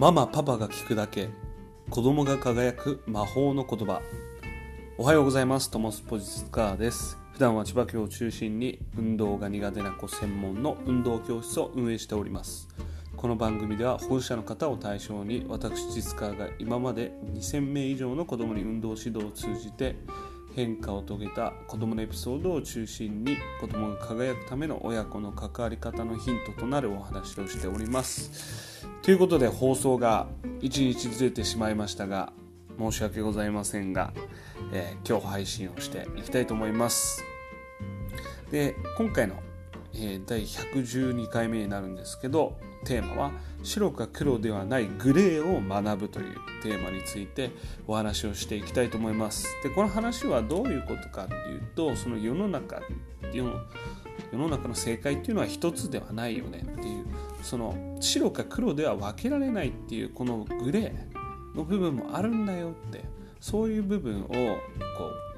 ママパパが聞くだけ。子供が輝く魔法の言葉。おはようございます。トモスポジスカーです。普段は千葉県を中心に運動が苦手な子専門の運動教室を運営しております。この番組では保護者の方を対象に私実カーが今まで2000名以上の子供に運動指導を通じて変化を遂げた子供のエピソードを中心に子供が輝くための親子の関わり方のヒントとなるお話をしております。ということで放送が1日ずれてしまいましたが申し訳ございませんが、えー、今日配信をしていきたいと思います。で今回の、えー、第112回目になるんですけどテーマは白か黒ではないグレーを学ぶというテーマについてお話をしていきたいと思います。でこの話はどういうことかっていうとその世の中世の世の中の正解っていうのは一つではないよねっていうその白か黒では分けられないっていうこのグレーの部分もあるんだよってそういう部分をこう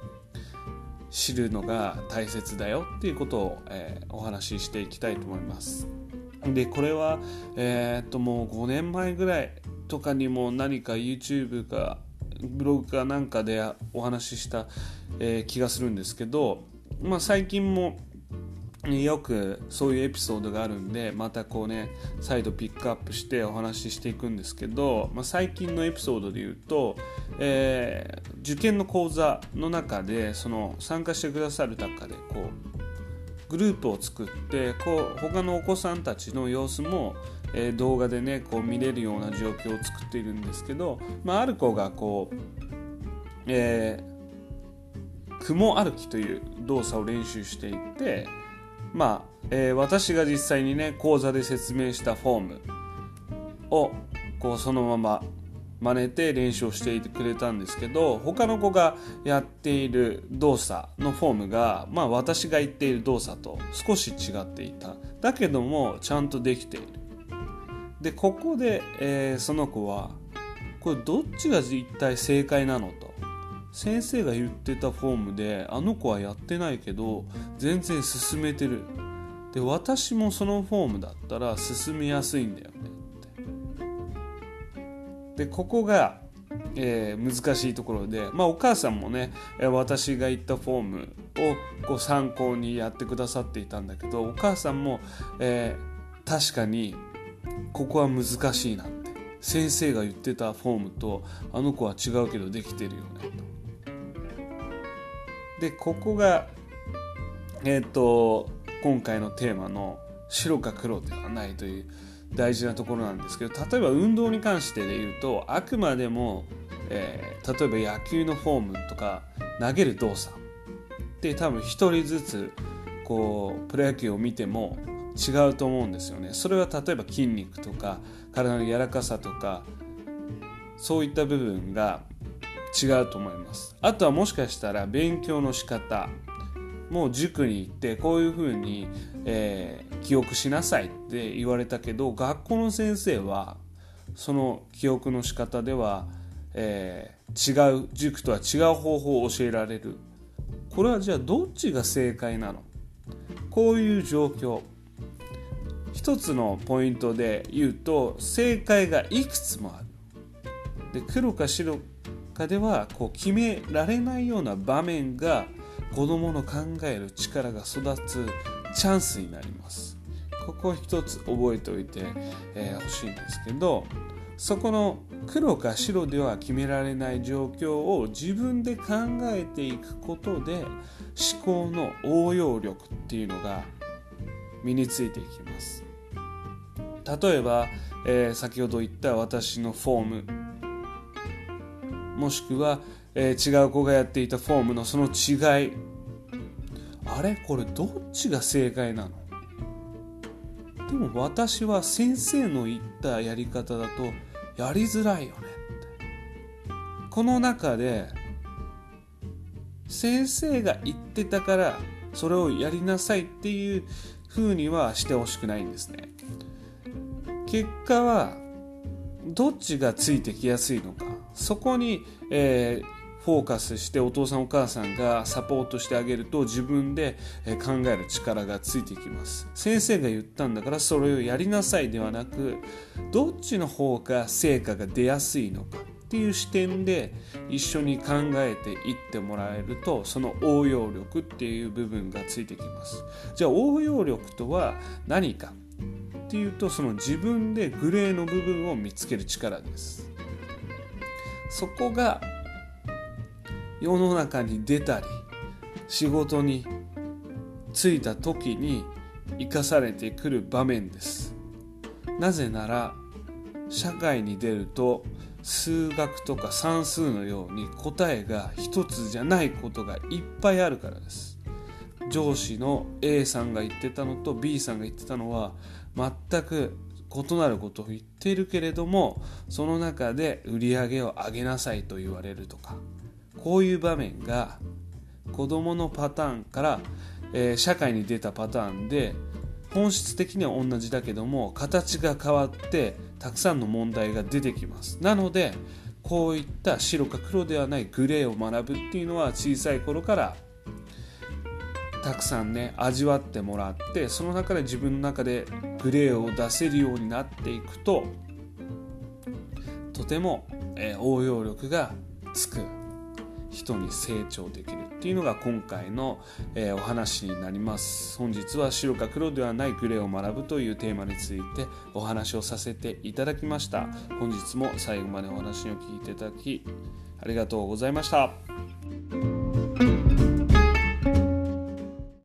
知るのが大切だよっていうことを、えー、お話ししていきたいと思います。でこれは、えー、っともう5年前ぐらいとかにも何か YouTube かブログかなんかでお話しした、えー、気がするんですけど、まあ、最近もよくそういうエピソードがあるんでまたこうね再度ピックアップしてお話ししていくんですけど、まあ、最近のエピソードで言うと、えー、受験の講座の中でその参加してくださる中でこうグループを作ってこう他のお子さんたちの様子も、えー、動画でねこう見れるような状況を作っているんですけど、まあ、ある子がこう、えー、雲歩きという動作を練習していてまあ、えー、私が実際にね講座で説明したフォームをこうそのまま真似て練習をしていてくれたんですけど他の子がやっている動作のフォームが、まあ、私が言っている動作と少し違っていた。だけどもちゃんとできている。でここで、えー、その子はこれどっちが一体正解なのと先生が言ってたフォームであの子はやってないけど全然進めてる。で私もそのフォームだったら進みやすいんだよね。でここが、えー、難しいところで、まあ、お母さんもね私が言ったフォームをこう参考にやってくださっていたんだけどお母さんも、えー、確かにここは難しいなって先生が言ってたフォームとあの子は違うけどできてるよねと。でここがえっ、ー、と今回のテーマの白か黒ではないという大事なところなんですけど例えば運動に関してで言うとあくまでも、えー、例えば野球のフォームとか投げる動作で多分1人ずつこうプロ野球を見ても違うと思うんですよね。それは例えば筋肉とか体の柔らかさとかそういった部分が違うと思います。あとはもしかしたら勉強の仕方もう塾に行ってこういうふうに、えー、記憶しなさいって言われたけど学校の先生はその記憶の仕方では、えー、違う塾とは違う方法を教えられる。これはじゃあどっちが正解なの？こういう状況。一つのポイントで言うと正解がいくつもある。で黒か白かではこう決められないような場面が子どもの考える力が育つチャンスになります。ここを一つ覚えておいてほ、えー、しいんですけどそこの黒か白では決められない状況を自分で考えていくことで思考の応用力っていうのが身についていきます。例えば、えー、先ほど言った私のフォーム。もしくは、えー、違う子がやっていたフォームのその違い。あれ？これどっちが正解なの？でも私は先生の言ったやり方だとやりづらいよねって。この中で先生が言ってたからそれをやりなさいっていう風にはしてほしくないんですね。結果はどっちがついてきやすいのか。そこに、えー、フォーカスしてお父さんお母さんがサポートしてあげると自分で考える力がついてきます。先生が言ったんだからそれをやりなさいではなくどっちの方が成果が出やすいのかっていう視点で一緒に考えていってもらえるとその応用力っていう部分がついてきます。じゃあ応用力とは何かっていうとその自分でグレーの部分を見つける力です。そこが世の中に出たり仕事に就いた時に生かされてくる場面です。なぜなら社会に出ると数学とか算数のように答えが一つじゃないことがいっぱいあるからです。上司の A さんが言ってたのと B さんが言ってたのは全く異なることを言っているけれどもその中で売り上げを上げなさいと言われるとか。こういう場面が子どものパターンから、えー、社会に出たパターンで本質的には同じだけども形が変わってたくさんの問題が出てきます。なのでこういった白か黒ではないグレーを学ぶっていうのは小さい頃からたくさんね味わってもらってその中で自分の中でグレーを出せるようになっていくととても、え、応用力がつく。人に成長できるっていうのが今回の、えー、お話になります。本日は白か黒ではないグレーを学ぶというテーマについてお話をさせていただきました。本日も最後までお話を聞いていただきありがとうございました。